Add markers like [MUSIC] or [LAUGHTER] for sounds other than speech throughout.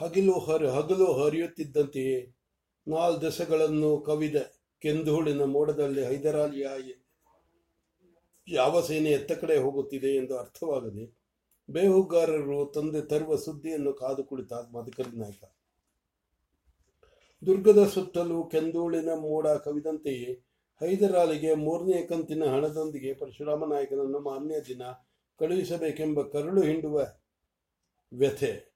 ಹಗಲು ಹರಿ, ಹಗಲು ಹರಿಯುತ್ತಿದ್ದಂತೆಯೇ ನಾಲ್ ದೆಸೆಗಳನ್ನು ಕವಿದ ಕೆಂದೂಳಿನ ಮೋಡದಲ್ಲಿ ಹೈದರಾಲಿಯ ಯಾವ ಸೇನೆ ಎತ್ತ ಕಡೆ ಹೋಗುತ್ತಿದೆ ಎಂದು ಅರ್ಥವಾಗದೆ ಬೇಹುಗಾರರು ತಂದೆ ತರುವ ಸುದ್ದಿಯನ್ನು ಕಾದು ಕುಳಿತ ಮಧುಕರಿ ನಾಯಕ. ದುರ್ಗದ ಸುತ್ತಲೂ ಕೆಂದೂಳಿನ ಮೋಡ ಕವಿದಂತೆಯೇ ಹೈದರಾಲಿಗೆ ಮೂರನೇ ಕಂತಿನ ಹಣದೊಂದಿಗೆ ಪರಶುರಾಮ ನಾಯಕನನ್ನು ಮಾನ್ಯ ದಿನ ಕಳುಹಿಸಬೇಕೆಂಬ ಕರುಳು ಹಿಂಡುವ ವ್ಯಥೆ.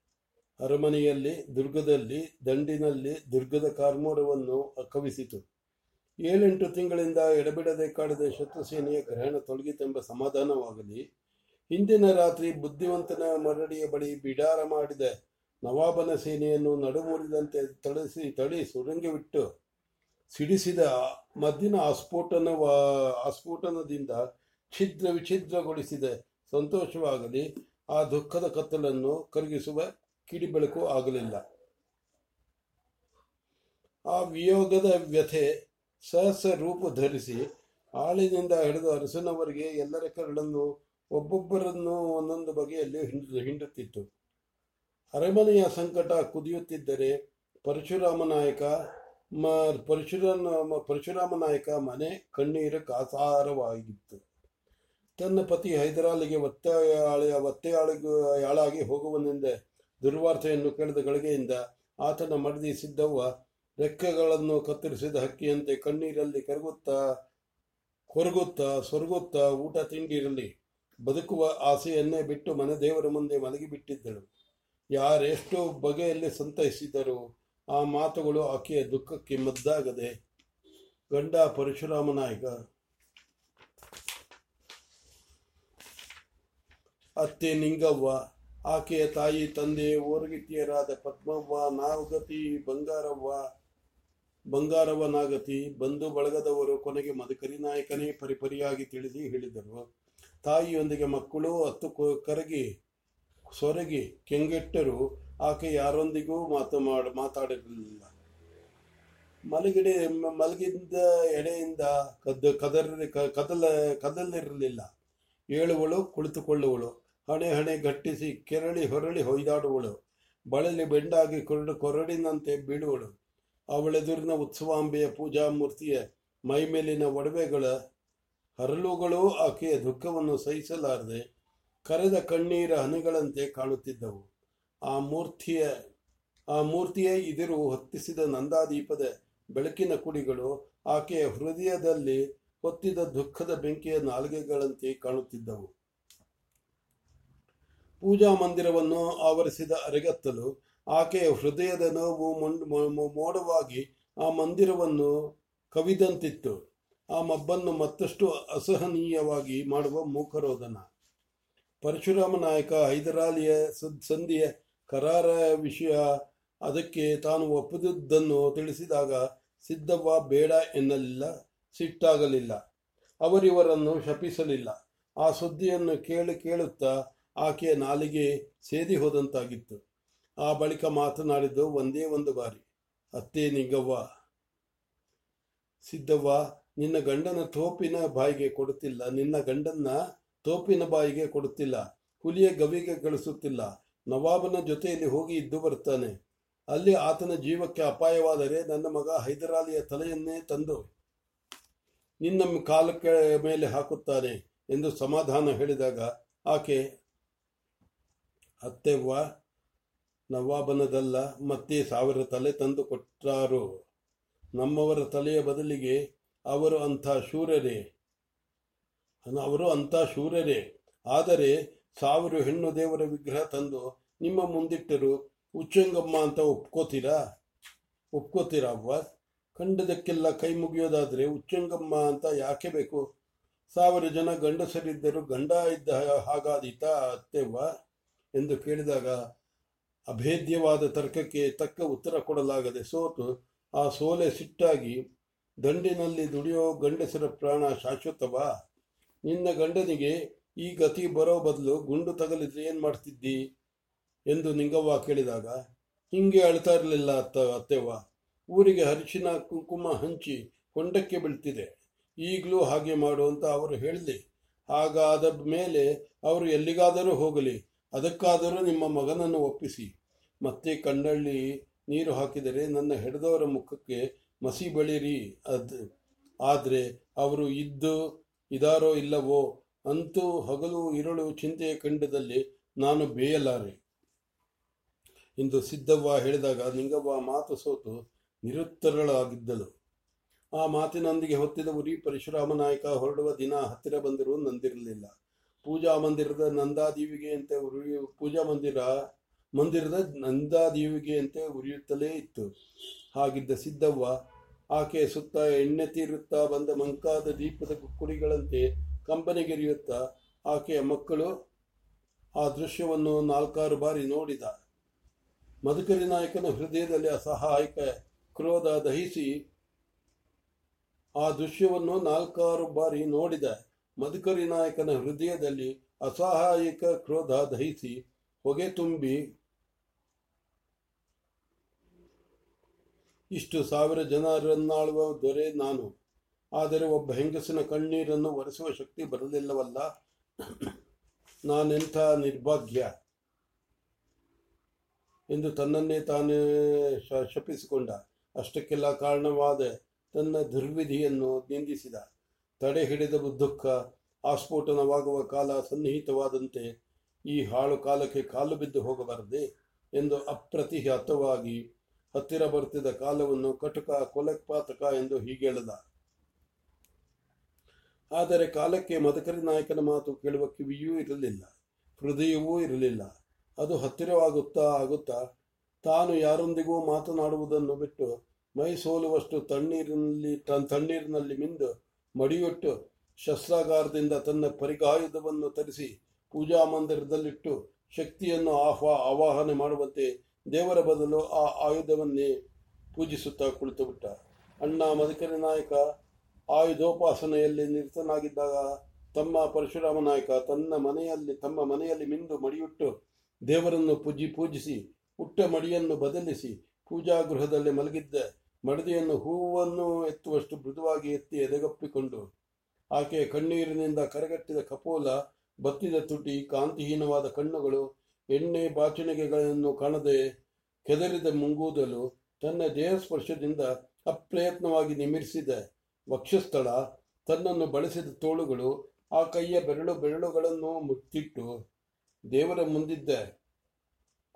ಅರಮನೆಯಲ್ಲಿ, ದುರ್ಗದಲ್ಲಿ, ದಂಡಿನಲ್ಲಿ ದುರ್ಗದ ಕಾರ್ಮೋಡವನ್ನು ಕವಿಸಿತು ಏಳೆಂಟು ತಿಂಗಳಿಂದ ಎಡಬಿಡದೆ ಕಾಡಿದ ಶತ್ರುಸೇನೆಯ ಗ್ರಹಣ ತೊಲಗಿತೆಂಬ ಸಮಾಧಾನವಾಗಲಿ, ಹಿಂದಿನ ರಾತ್ರಿ ಬುದ್ಧಿವಂತನ ಮರಡಿಯ ಬಳಿ ಬಿಡಾರ ಮಾಡಿದ ನವಾಬನ ಸೇನೆಯನ್ನು ನಡುಮೂರಿದಂತೆ ತಳಿಸಿ, ತಳಿ ಸುರಂಗವಿಟ್ಟು ಸಿಡಿಸಿದ ಮದ್ದಿನ ಆಸ್ಫೋಟನ ಆಸ್ಫೋಟನದಿಂದ ಛಿದ್ರ ವಿಛಿದ್ರಗೊಳಿಸಿದೆ ಸಂತೋಷವಾಗಲಿ, ಆ ದುಃಖದ ಕತ್ತಲನ್ನು ಕರಗಿಸುವ ಕಿಡಿಬೆಳಕು ಆಗಲಿಲ್ಲ. ಆ ವಿಯೋಗದ ವ್ಯಥೆ ಸಹಸ ರೂಪ ಧರಿಸಿ ಆಳಿನಿಂದ ಹಿಡಿದು ಅರಸನವರಿಗೆ ಎಲ್ಲರ ಕರಳನ್ನು ಒಬ್ಬೊಬ್ಬರನ್ನು ಒಂದೊಂದು ಬಗೆಯಲ್ಲಿ ಹಿಂಡು, ಹಿಂಡುತ್ತಿತ್ತು. ಅರಮನೆಯ ಸಂಕಟ ಕುದಿಯುತ್ತಿದ್ದರೆ ಪರಶುರಾಮ ನಾಯಕ ಮ ಪರಶುರಾಮ ಪರಶುರಾಮ ನಾಯಕ ಮನೆ ಕಣ್ಣೀರ ಕಾಸಾರವಾಗಿತ್ತು. ತನ್ನ ಪತಿ ಹೈದರಾಲಿಗೆ ಒತ್ತೆಯಾಳ ಒತ್ತೆಯಾಳಿಗೆ ಯಾಳಾಗಿ ಹೋಗುವನೆಂದ ದುರ್ವಾರ್ತೆಯನ್ನು ಕೇಳಿದ ಗಳಿಗೆಯಿಂದ ಆತನ ಮಡದಿ ಸಿದ್ದವ್ವ ರೆಕ್ಕೆಗಳನ್ನು ಕತ್ತರಿಸಿದ ಹಕ್ಕಿಯಂತೆ ಕಣ್ಣೀರಲ್ಲಿ ಕರಗುತ್ತಾ, ಕೊರಗುತ್ತಾ, ಸೊರಗುತ್ತಾ ಊಟ ತಿಂಡಿರಲಿ. ಬದುಕುವ ಆಸೆಯನ್ನೇ ಬಿಟ್ಟು ಮನೆ ದೇವರ ಮುಂದೆ ಮಲಗಿಬಿಟ್ಟಿದ್ದಳು. ಯಾರೆಷ್ಟು ಬಗೆಯಲ್ಲಿ ಸಂತೈಸಿದರು ಆ ಮಾತುಗಳು ಆಕೆಯ ದುಃಖಕ್ಕೆ ಮದ್ದಾಗದೆ, ಗಂಡ ಪರಶುರಾಮ ನಾಯಕ, ಅತ್ತೆ ನಿಂಗವ್ವ ಆಕೆಯ ತಾಯಿ, ತಂದೆ ಓರಗಿತಿಯರಾದ ಪದ್ಮವ್ವ ನಾಗತಿ ಬಂಗಾರವ್ವ ಬಂಗಾರವ್ವ ನಾಗತಿ ಬಂಧು ಬಳಗದವರು ಕೊನೆಗೆ ಮಧುಕರಿ ನಾಯಕನೇ ಪರಿಪರಿಯಾಗಿ ತಿಳಿಸಿ ಹೇಳಿದರು. ತಾಯಿಯೊಂದಿಗೆ ಮಕ್ಕಳು ಹತ್ತು ಕರಗಿ, ಸೊರಗಿ ಕೆಂಗೆಟ್ಟರು. ಆಕೆ ಯಾರೊಂದಿಗೂ ಮಾತು ಮಾಡ ಮಾತಾಡಿರಲಿಲ್ಲ ಮಲಗಿಡೆ, ಮಲಗಿದ್ದ ಎಡೆಯಿಂದ ಕದ್ದು ಕದರ್ ಕದಲ, ಕದಲಿರಲಿಲ್ಲ. ಏಳುವಳು, ಕುಳಿತುಕೊಳ್ಳುವಳು. ಹಣೆ ಹಣೆ ಗಟ್ಟಿಸಿ ಕೆರಳಿ ಹೊರಳಿ ಹೊಯ್ದಾಡುವಳು. ಬಳಲಿ ಬೆಂಡಾಗಿ ಕೊರಡು ಕೊರಡಿನಂತೆ ಬೀಳುವಳು. ಅವಳೆದುರಿನ ಉತ್ಸವಾಂಬೆಯ ಪೂಜಾ ಮೂರ್ತಿಯ ಮೈಮೇಲಿನ ಒಡವೆಗಳ ಹರಳುಗಳೂ ಆಕೆಯ ದುಃಖವನ್ನು ಸಹಿಸಲಾರದೆ ಕರೆದ ಕಣ್ಣೀರ ಹನಿಗಳಂತೆ ಕಾಣುತ್ತಿದ್ದವು. ಆ ಮೂರ್ತಿಯ, ಆ ಮೂರ್ತಿಯೇ ಇದಿರು ಹೊತ್ತಿಸಿದ ನಂದಾದೀಪದ ಬೆಳಕಿನ ಕುಡಿಗಳು ಆಕೆಯ ಹೃದಯದಲ್ಲಿ ಹೊತ್ತಿದ ದುಃಖದ ಬೆಂಕಿಯ ನಾಲ್ಗೆಗಳಂತೆ ಕಾಣುತ್ತಿದ್ದವು. ಪೂಜಾ ಮಂದಿರವನ್ನು ಆವರಿಸಿದ ಅರೆಗತ್ತಲು ಆಕೆಯ ಹೃದಯದ ನೋವು ಮೋಡವಾಗಿ ಆ ಮಂದಿರವನ್ನು ಕವಿದಂತಿತ್ತು. ಆ ಮಬ್ಬನ್ನು ಮತ್ತಷ್ಟು ಅಸಹನೀಯವಾಗಿ ಮಾಡುವ ಮೂಕರೋದನ. ಪರಶುರಾಮ ನಾಯಕ ಹೈದರಾಲಿಯ ಸಂಧಿಯ ಕರಾರ ವಿಷಯ ಅದಕ್ಕೆ ತಾನು ಒಪ್ಪದಿದ್ದನ್ನು ತಿಳಿಸಿದಾಗ ಸಿದ್ದವ್ವ ಬೇಡ ಎನ್ನಲಿಲ್ಲ, ಸಿಟ್ಟಾಗಲಿಲ್ಲ. ಅವರಿವರನ್ನು ಶಪಿಸಲಿಲ್ಲ. ಆ ಸುದ್ದಿಯನ್ನು ಕೇಳಿ ಕೇಳುತ್ತಾ ಆಕೆಯ ನಾಲಿಗೆ ಸೇದಿ ಹೋದಂತಾಗಿತ್ತು. ಆ ಬಳಿಕ ಮಾತನಾಡಿದ್ದು, ಒಂದೇ ಒಂದು ಬಾರಿ. ಅತ್ತೆ ನಿಂಗವ್ವ. ಸಿದ್ದವ್ವ, ನಿನ್ನ ಗಂಡನ ತೋಪಿನ ಬಾಯಿಗೆ ಕೊಡುತ್ತಿಲ್ಲ. ನಿನ್ನ ಗಂಡನ ತೋಪಿನ ಬಾಯಿಗೆ ಕೊಡುತ್ತಿಲ್ಲ. ಹುಲಿಯ ಗವಿಗೆ ಕಳಿಸುತ್ತಿಲ್ಲ ನವಾಬನ ಜೊತೆಯಲ್ಲಿ ಹೋಗಿ ಇದ್ದು ಬರ್ತಾನೆ. ಅಲ್ಲಿ ಆತನ ಜೀವಕ್ಕೆ ಅಪಾಯವಾದರೆ ನನ್ನ ಮಗ ಹೈದರಾಲಿಯ ತಲೆಯನ್ನೇ ತಂದು ನಿನ್ನ ಕಾಲಕ್ಕೆ ಮೇಲೆ ಹಾಕುತ್ತಾನೆ ಎಂದು ಸಮಾಧಾನ ಹೇಳಿದಾಗ ಆಕೆ ಅತ್ತೆವ್ವ ನವಾಬನದಲ್ಲ ಮತ್ತೆ ಸಾವಿರ ತಲೆ ತಂದು ಕೊಟ್ಟಾರು ನಮ್ಮವರ ತಲೆಯ ಬದಲಿಗೆ ಅವರು ಅಂಥ ಶೂರರೇ. ಅವರು ಅಂಥ ಶೂರರೇ. ಆದರೆ ಸಾವಿರ ಹೆಣ್ಣು ದೇವರ ವಿಗ್ರಹ ತಂದು ನಿಮ್ಮ ಮುಂದಿಟ್ಟರು ಉಚ್ಚಂಗಮ್ಮ ಅಂತ ಒಪ್ಕೋತೀರಾ? ಒಪ್ಕೋತೀರಾ ಅವ್ವ? ಕಂಡದಕ್ಕೆಲ್ಲ ಕೈ ಮುಗಿಯೋದಾದರೆ ಉಚ್ಚಂಗಮ್ಮ ಅಂತ ಯಾಕೆ ಬೇಕು? ಸಾವಿರ ಜನ ಗಂಡಸರಿದ್ದರು ಗಂಡ ಇದ್ದ ಹಾಗಾದೀತಾ ಅತ್ತೆವ್ವ. ಎಂದು ಕೇಳಿದಾಗ ಅಭೇದ್ಯವಾದ ತರ್ಕಕ್ಕೆ ತಕ್ಕ ಉತ್ತರ ಕೊಡಲಾಗದೆ ಸೋತು ಆ ಸೋಲೆ ಸಿಟ್ಟಾಗಿ ದಂಡಿನಲ್ಲಿ ದುಡಿಯೋ ಗಂಡಸರ ಪ್ರಾಣ ಶಾಶ್ವತವಾ? ನಿನ್ನ ಗಂಡನಿಗೆ ಈ ಗತಿ ಬರೋ ಬದಲು ಗುಂಡು ತಗಲಿದ್ರೆ ಏನು ಮಾಡ್ತಿದ್ದಿ? ಎಂದು ನಿಂಗವ್ವ ಕೇಳಿದಾಗ, ಹಿಂಗೆ ಅಳ್ತಾ ಇರಲಿಲ್ಲ ಅತ್ತ, ಅತ್ತೆವ್ವ. ಊರಿಗೆ ಅರಿಶಿನ, ಕುಂಕುಮ ಹಂಚಿ ಕೊಂಡಕ್ಕೆ ಬೀಳ್ತಿದೆ. ಈಗಲೂ ಹಾಗೆ ಮಾಡು ಅಂತ ಅವರು ಹೇಳಲಿ. ಹಾಗಾದ ಮೇಲೆ ಅವರು ಎಲ್ಲಿಗಾದರೂ ಹೋಗಲಿ. ಅದಕ್ಕಾದರೂ ನಿಮ್ಮ ಮಗನನ್ನು ಒಪ್ಪಿಸಿ. ಮತ್ತೆ ಕಂಡಳ್ಳಿ ನೀರು ಹಾಕಿದರೆ ನನ್ನ ಹೆಡೆದವರ ಮುಖಕ್ಕೆ ಮಸಿ ಬಳಿರಿ. ಅದು, ಆದರೆ ಅವರು ಇದ್ದು ಇದಾರೋ ಇಲ್ಲವೋ ಅಂತೂ ಹಗಲು ಇರಳು ಚಿಂತೆಯ ಖಂಡದಲ್ಲಿ ನಾನು ಬೇಯಲಾರೆ. ಎಂದು ಸಿದ್ದವ್ವ ಹೇಳಿದಾಗ ನಿಂಗವ್ವ ಮಾತು ಸೋತು ನಿರುತ್ತರಳಾಗಿದ್ದಳು. ಆ ಮಾತಿನೊಂದಿಗೆ ಹೊತ್ತಿದ ಉರಿ ಪರಶುರಾಮ ನಾಯಕ ಹೊರಡುವ ದಿನ ಹತ್ತಿರ ಬಂದರೂ ನಂದಿರಲಿಲ್ಲ. ಪೂಜಾ ಮಂದಿರದ ನಂದಾ ಅಂತ ಉರಿಯು ಪೂಜಾ ಮಂದಿರ, ಮಂದಿರದ ನಂದಾದೇವಿಗೆ ಅಂತ ಉರಿಯುತ್ತಲೇ ಇತ್ತು. ಹಾಗಿದ್ದ ಸಿದ್ದವ್ವ, ಆಕೆಯ ಸುತ್ತ ಎಣ್ಣೆ ತೀರುತ್ತಾ ಬಂದ ಮಂಕಾದ ದೀಪದ ಕುಡಿಗಳಂತೆ ಕಂಬನಿಗೆರಿಯುತ್ತ ಆಕೆಯ ಮಕ್ಕಳು ಆ ದೃಶ್ಯವನ್ನು ನಾಲ್ಕಾರು ಬಾರಿ ನೋಡಿದ. ಮಧುಕರಿ ನಾಯಕನ ಹೃದಯದಲ್ಲಿ ಅಸಹಾಯಕ ಕ್ರೋಧ ದಹಿಸಿ ಆ ದೃಶ್ಯವನ್ನು ನಾಲ್ಕಾರು ಬಾರಿ ನೋಡಿದ. ಮಧುಕರಿ ನಾಯಕನ ಹೃದಯದಲ್ಲಿ ಅಸಹಾಯಕ ಕ್ರೋಧ ದಹಿಸಿ ಹೊಗೆ ತುಂಬಿ ಇಷ್ಟು ಸಾವಿರ ಜನರನ್ನಾಳುವ ದೊರೆ ನಾನು. ಆದರೆ ಒಬ್ಬ ಹೆಂಗಸಿನ ಕಣ್ಣೀರನ್ನು ಒರೆಸುವ ಶಕ್ತಿ ಬರಲಿಲ್ಲವಲ್ಲ. ನಾನೆಂಥ ನಿರ್ಭಾಗ್ಯ. ಎಂದು ತನ್ನನ್ನೇ ತಾನೇ ಶಪಿಸಿಕೊಂಡ. ಅಷ್ಟಕ್ಕೆಲ್ಲ ಕಾರಣವಾದ ತನ್ನ ದುರ್ವಿಧಿಯನ್ನು ನಿಂದಿಸಿದ. ತಡೆ ಹಿಡಿದ ದುಃಖ, ಆಸ್ಫೋಟನವಾಗುವ ಕಾಲ ಸನ್ನಿಹಿತವಾದಂತೆ ಈ ಹಾಳು ಕಾಲಕ್ಕೆ ಕಾಲು ಬಿದ್ದು ಹೋಗಬಾರದೆ ಎಂದು ಅಪ್ರತಿಹತವಾಗಿ ಹತ್ತಿರ ಬರುತ್ತಿದ್ದ ಕಾಲವನ್ನು ಕಟುಕ ಕೊಲೆಪಾತಕ ಎಂದು ಹೀಗೇಳದ ಆದರೆ ಕಾಲಕ್ಕೆ ಮದಕರಿ ನಾಯಕನ ಮಾತು ಕೇಳುವ ಕಿವಿಯೂ ಇರಲಿಲ್ಲ, ಹೃದಯವೂ ಇರಲಿಲ್ಲ. ಅದು ಹತ್ತಿರವಾಗುತ್ತಾ ಆಗುತ್ತಾ ತಾನು ಯಾರೊಂದಿಗೂ ಮಾತನಾಡುವುದನ್ನು ಬಿಟ್ಟು ಮೈ ಸೋಲುವಷ್ಟು ತಣ್ಣೀರಿನಲ್ಲಿ ತಣ್ಣೀರಿನಲ್ಲಿ ಮಿಂದು ಮಡಿಯೊಟ್ಟು ಶಸ್ತ್ರಾಗಾರದಿಂದ ತನ್ನ ಪರಿಗಾಯುಧವನ್ನು ತರಿಸಿ ಪೂಜಾ ಮಂದಿರದಲ್ಲಿಟ್ಟು ಶಕ್ತಿಯನ್ನು ಆಹ್ವಾ ಆವಾಹನೆ ಮಾಡುವಂತೆ ದೇವರ ಬದಲು ಆ ಆಯುಧವನ್ನೇ ಪೂಜಿಸುತ್ತಾ ಕುಳಿತುಬಿಟ್ಟ ಅಣ್ಣ ಮದಕರಿ ನಾಯಕ ಆಯುಧೋಪಾಸನೆಯಲ್ಲಿ ನಿರತನಾಗಿದ್ದಾಗ ತಮ್ಮ ಪರಶುರಾಮ ನಾಯಕ ತನ್ನ ಮನೆಯಲ್ಲಿ, ತಮ್ಮ ಮನೆಯಲ್ಲಿ ಮಿಂದು ಮಡಿಯುಟ್ಟು ದೇವರನ್ನು ಪೂಜಿ ಪೂಜಿಸಿ, ಹುಟ್ಟ ಮಡಿಯನ್ನು ಬದಲಿಸಿ ಪೂಜಾ ಗೃಹದಲ್ಲಿ ಮಲಗಿದ್ದ ಮಡದಿಯನ್ನು ಹೂವನ್ನು ಎತ್ತುವಷ್ಟು ಮೃದುವಾಗಿ ಎತ್ತಿ ಎದೆಗಪ್ಪಿಕೊಂಡು ಆಕೆಯ ಕಣ್ಣೀರಿನಿಂದ ಕರಗಟ್ಟಿದ ಕಪೋಲ, ಬತ್ತಿದ ತುಟಿ, ಕಾಂತಿಹೀನವಾದ ಕಣ್ಣುಗಳು, ಎಣ್ಣೆ ಬಾಚಣಿಗೆಗಳನ್ನು ಕಾಣದೆ ಕೆದರಿದ ಮುಂಗೂದಲು ತನ್ನ ದೇಹ ಸ್ಪರ್ಶದಿಂದ ಅಪ್ರಯತ್ನವಾಗಿ ನಿಮಿರಿಸಿದ ವಕ್ಷಸ್ಥಳ, ತನ್ನನ್ನು ಬಳಸಿದ ತೋಳುಗಳು, ಆ ಕೈಯ ಬೆರಳು ಬೆರಳುಗಳನ್ನು ಮುತ್ತಿಟ್ಟು ದೇವರ ಮುಂದಿದ್ದ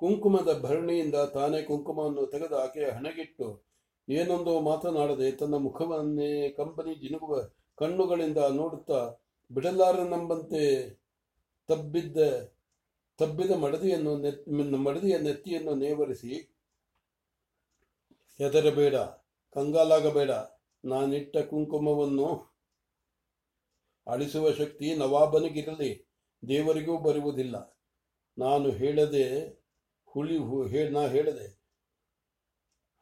ಕುಂಕುಮದ ಭರಣಿಯಿಂದ ತಾನೇ ಕುಂಕುಮವನ್ನು ತೆಗೆದು ಆಕೆಯ ಹಣೆಗಿಟ್ಟು ಏನೊಂದೋ ಮಾತನಾಡದೆ ತನ್ನ ಮುಖವನ್ನೇ ಕಂಬನಿ ಜಿನುಗುವ ಕಣ್ಣುಗಳಿಂದ ನೋಡುತ್ತಾ ಬಿಡಲಾರನೆಂಬಂತೆ ತಬ್ಬಿದ್ದ, ತಬ್ಬಿದ ಮಡದಿಯನ್ನು ಮಡದಿಯ ನೆತ್ತಿಯನ್ನು ನೇವರಿಸಿ, ಹೆದರಬೇಡ, ಕಂಗಾಲಾಗಬೇಡ, ನಾನಿಟ್ಟ ಕುಂಕುಮವನ್ನು ಅಳಿಸುವ ಶಕ್ತಿ ನವಾಬನಿಗಿರಲಿ, ದೇವರಿಗೂ ಬರುವುದಿಲ್ಲ. ನಾನು ಹೇಳದೆ ಹುಳಿ ನಾ ಹೇಳದೆ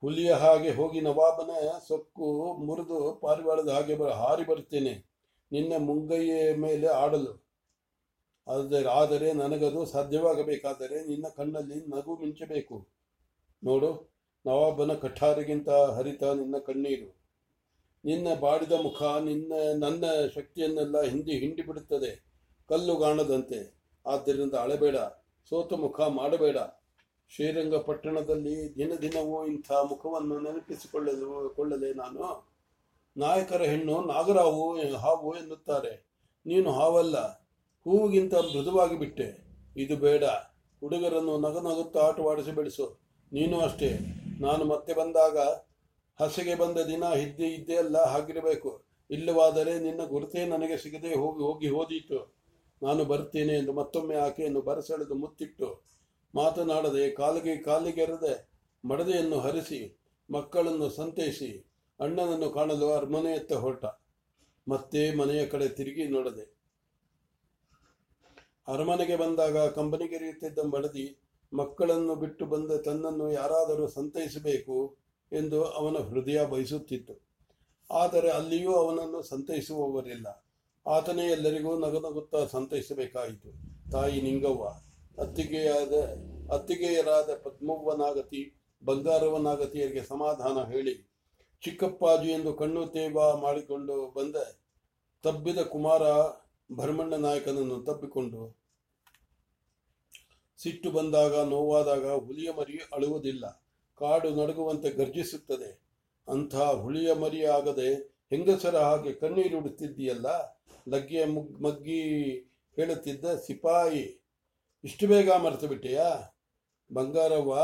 ಹುಲಿಯ ಹಾಗೆ ಹೋಗಿ ನವಾಬನ ಸೊಕ್ಕು ಮುರಿದು ಪಾರಿವಾಳದ ಹಾಗೆ ಬರ, ಹಾರಿ ಬರುತ್ತೇನೆ. ನಿನ್ನ ಮುಂಗೈಯ ಮೇಲೆ ಆಡಲು. ಆದರೆ ಆದರೆ ನನಗದು ಸಾಧ್ಯವಾಗಬೇಕಾದರೆ ನಿನ್ನ ಕಣ್ಣಲ್ಲಿ ನಗು ಮಿಂಚಬೇಕು. ನೋಡು, ನವಾಬನ ಕಠಾರಿಗಿಂತ ಹರಿತ ನಿನ್ನ ಕಣ್ಣೀರು. ನಿನ್ನ ಬಾಡಿದ ಮುಖ, ನಿನ್ನ, ನನ್ನ ಶಕ್ತಿಯನ್ನೆಲ್ಲ ಹಿಂದಿ ಹಿಂಡಿ ಬಿಡುತ್ತದೆ. ಕಲ್ಲುಗಾಣದಂತೆ. ಆದ್ದರಿಂದ ಅಳಬೇಡ, ಸೋತ ಮುಖ ಮಾಡಬೇಡ. ಶ್ರೀರಂಗಪಟ್ಟಣದಲ್ಲಿ ದಿನ ದಿನವೂ ಇಂಥ ಮುಖವನ್ನು ನೆನಪಿಸಿಕೊಳ್ಳಲು, ಕೊಳ್ಳದೆ ನಾನು. ನಾಯಕರ ಹೆಣ್ಣು ನಾಗರಾವು ಹಾವು ಎನ್ನುತ್ತಾರೆ. ನೀನು ಹಾವಲ್ಲ. ಹೂವಿಗಿಂತ ಮೃದುವಾಗಿ ಬಿಟ್ಟೆ. ಇದು ಬೇಡ. ಹುಡುಗರನ್ನು ನಗನಗುತ್ತಾ ಆಟವಾಡಿಸಿ ಬೆಳೆಸು. ನೀನು ಅಷ್ಟೇ. ನಾನು ಮತ್ತೆ ಬಂದಾಗ ಹಸಿಗೆ ಬಂದ ದಿನ ಹಿದ್ದೆ ಇದ್ದೇ ಅಲ್ಲ ಹಾಗಿರಬೇಕು. ಇಲ್ಲವಾದರೆ ನಿನ್ನ ಗುರುತೇ ನನಗೆ ಸಿಗದೆ ಹೋಗಿ ಹೋಗಿ ಹೋದೀತು. ನಾನು ಬರ್ತೇನೆ ಎಂದು ಮತ್ತೊಮ್ಮೆ ಆಕೆಯನ್ನು ಬರಸೆಳೆದು ಮುತ್ತಿಟ್ಟು ಮಾತನಾಡದೆ ಕಾಲಿಗೆ ಕಾಲಿಗೆರೆದೆ ಮಡದೆಯನ್ನು ಹರಿಸಿ ಮಕ್ಕಳನ್ನು ಸಂತೈಸಿ ಅಣ್ಣನನ್ನು ಕಾಣಲು ಅರಮನೆಯತ್ತ ಹೊರಟ. ಮತ್ತೆ ಮನೆಯ ಕಡೆ ತಿರುಗಿ ನೋಡದೆ. ಅರಮನೆಗೆ ಬಂದಾಗ ಕಂಬನಿಗೆರೆಯುತ್ತಿದ್ದ ಮಡದಿ ಮಕ್ಕಳನ್ನು ಬಿಟ್ಟು ಬಂದ ತನ್ನನ್ನು ಯಾರಾದರೂ ಸಂತೈಸಬೇಕು ಎಂದು ಅವನ ಹೃದಯ ಬಯಸುತ್ತಿತ್ತು. ಆದರೆ ಅಲ್ಲಿಯೂ ಅವನನ್ನು ಸಂತೈಸುವವರಿಲ್ಲ. ಆತನೇ ಎಲ್ಲರಿಗೂ ನಗನಗುತ್ತಾ ಸಂತೈಸಬೇಕಾಯಿತು. ತಾಯಿ ನಿಂಗವ್ವ ಅತ್ತಿಗೆಯಾದ, ಅತ್ತಿಗೆಯರಾದ ಪದ್ಮವ್ವನಾಗತಿ ಬಂಗಾರವನಾಗತಿಯರಿಗೆ ಸಮಾಧಾನ ಹೇಳಿ, ಚಿಕ್ಕಪ್ಪಾಜಿ ಎಂದು ಕಣ್ಣು ತೇವ ಮಾಡಿಕೊಂಡು ಬಂದ ತಬ್ಬಿದ ಕುಮಾರ ಭರಮಣ್ಣ ನಾಯಕನನ್ನು ತಬ್ಬಿಕೊಂಡು ಸಿಟ್ಟು ಬಂದಾಗ, ನೋವಾದಾಗ ಹುಲಿಯ ಮರಿ ಅಳುವುದಿಲ್ಲ. ಕಾಡು ನಡುಗುವಂತೆ ಗರ್ಜಿಸುತ್ತದೆ. ಅಂತಹ ಹುಲಿಯ ಮರಿ ಆಗದೆ ಹೆಂಗಸರ ಹಾಗೆ ಕಣ್ಣೀರುಡುತ್ತಿದ್ದೀಯಲ್ಲ ಲಗ್ಗೆಯ ಮುಗ್, ಮಗ್ಗಿ ಹೇಳುತ್ತಿದ್ದ ಸಿಪಾಯಿ. ಇಷ್ಟು ಬೇಗ ಮರೆತು ಬಿಟ್ಟೆಯಾ? ಬಂಗಾರವ್ವ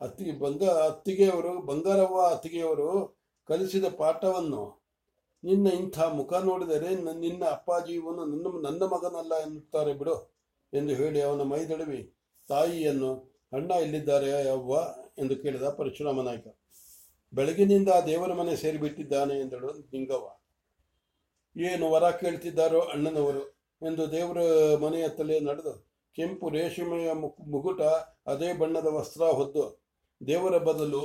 ಅತ್ತಿ ಬಂಗ, ಅತ್ತಿಗೆಯವರು, ಬಂಗಾರವ್ವ, ಅತ್ತಿಗೆಯವರು ಕಲಿಸಿದ ಪಾಠವನ್ನು ನಿನ್ನ ಇಂಥ ಮುಖ ನೋಡಿದರೆ ನಿನ್ನ ಅಪ್ಪಾಜೀವನು ನನ್ನ ನನ್ನ ಮಗನಲ್ಲ ಎನ್ನುತ್ತಾರೆ ಬಿಡು ಎಂದು ಹೇಳಿ ಅವನ ಮೈದಳವಿ ತಾಯಿಯನ್ನು, ಅಣ್ಣ ಎಲ್ಲಿದ್ದಾರೆ ಅವ್ವ? ಎಂದು ಕೇಳಿದ ಪರಶುರಾಮ ನಾಯಕ. ಬೆಳಗಿನಿಂದ ದೇವರ ಮನೆ ಸೇರಿಬಿಟ್ಟಿದ್ದಾನೆ, ಎಂದಳು ನಿಂಗವ್ವ ಏನು ವರ ಕೇಳ್ತಿದ್ದಾರೋ ಅಣ್ಣನವರು? ಎಂದು ದೇವರ ಮನೆಯ ತಲೆ ನಡೆದು ಕೆಂಪು ರೇಷ್ಮೆಯ ಮುಕುಟ, ಅದೇ ಬಣ್ಣದ ವಸ್ತ್ರ ಹೊದ್ದು ದೇವರ ಬದಲು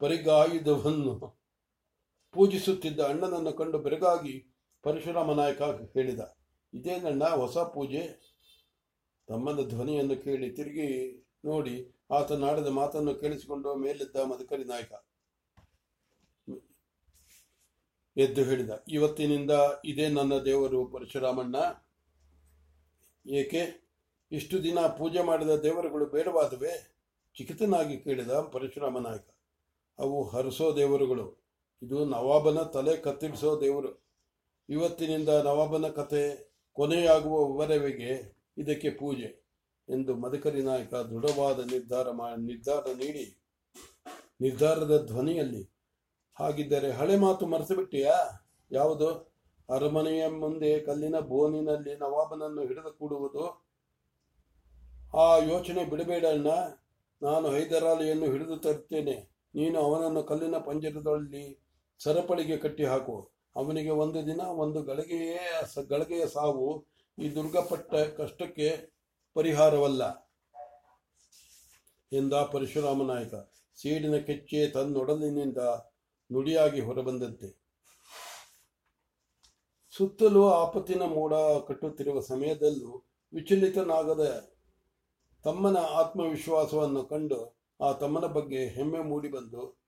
ಪರಿಗಾಯುಧವನ್ನು ಪೂಜಿಸುತ್ತಿದ್ದ ಅಣ್ಣನನ್ನು ಕಂಡು ಬೆರಗಾಗಿ ಪರಶುರಾಮ ನಾಯಕ ಹೇಳಿದ ಇದೇನಣ್ಣ ಹೊಸ ಪೂಜೆ. ತಮ್ಮನ ಧ್ವನಿಯನ್ನು ಕೇಳಿ ತಿರುಗಿ ನೋಡಿ ಆತನಾಡಿದ ಮಾತನ್ನು ಕೇಳಿಸಿಕೊಂಡು ಮೇಲಿದ್ದ ಮದಕರಿ ನಾಯಕ ಎದ್ದು ಹೇಳಿದ, ಇವತ್ತಿನಿಂದ ಇದೇ ನನ್ನ ದೇವರು ಪರಶುರಾಮಣ್ಣ. ಏಕೆ? ಇಷ್ಟು ದಿನ ಪೂಜೆ ಮಾಡಿದ ದೇವರುಗಳು ಬೇಡವಾದವೇ? ಚಿಕಿತನಾಗಿ ಕೇಳಿದ ಪರಶುರಾಮ ನಾಯಕ. ಅವು ಹರಿಸೋ ದೇವರುಗಳು. ಇದು ನವಾಬನ ತಲೆ ಕತ್ತಿಡಿಸೋ ದೇವರು. ಇವತ್ತಿನಿಂದ ನವಾಬನ ಕತೆ ಕೊನೆಯಾಗುವವರೆಗೆ ಇದಕ್ಕೆ ಪೂಜೆ ಎಂದು ಮದಕರಿ ನಾಯಕ ದೃಢವಾದ ನಿರ್ಧಾರ ನಿರ್ಧಾರ ನೀಡಿ. ನಿರ್ಧಾರದ ಧ್ವನಿಯಲ್ಲಿ. ಹಾಗಿದ್ದರೆ ಹಳೆ ಮಾತು ಮರೆತು ಬಿಟ್ಟಿಯಾ ಯಾವುದು? ಅರಮನೆಯ ಮುಂದೆ ಕಲ್ಲಿನ ಬೋನಿನಲ್ಲಿ ನವಾಬನನ್ನು ಹಿಡಿದು ಕೂಡುವುದು. ಆ ಯೋಚನೆ ಬಿಡಬೇಡಣ್ಣ ನಾನು ಹೈದರಾಲಿಯನ್ನು ಹಿಡಿದು ತರುತ್ತೇನೆ ನೀನು ಅವನನ್ನು ಕಲ್ಲಿನ ಪಂಜರದಲ್ಲಿ ಸರಪಳಿಗೆ ಕಟ್ಟಿ ಹಾಕು ಅವನಿಗೆ ಒಂದು ದಿನ, ಒಂದು ಗಳಿಗೆಯೇ ಗಳಿಗೆಯ ಸಾವು ಈ ದುರ್ಗಪಟ್ಟ ಕಷ್ಟಕ್ಕೆ ಪರಿಹಾರವಲ್ಲ ಎಂದ ಪರಶುರಾಮ ನಾಯಕ. ಸೀಡಿನ ಕೆಚ್ಚೆ ತನ್ನೊಡಲಿನಿಂದ ನುಡಿಯಾಗಿ ಹೊರಬಂದಂತೆ. ಸುತ್ತಲೂ ಆಪತ್ತಿನ ಮೋಡ ಕಟ್ಟುತ್ತಿರುವ ಸಮಯದಲ್ಲೂ ವಿಚಲಿತನಾಗದ ತಮ್ಮನ ಆತ್ಮವಿಶ್ವಾಸವನ್ನು ಕಂಡು ಆ ತಮ್ಮನ ಬಗ್ಗೆ ಹೆಮ್ಮೆ ಮೂಡಿಬಂದು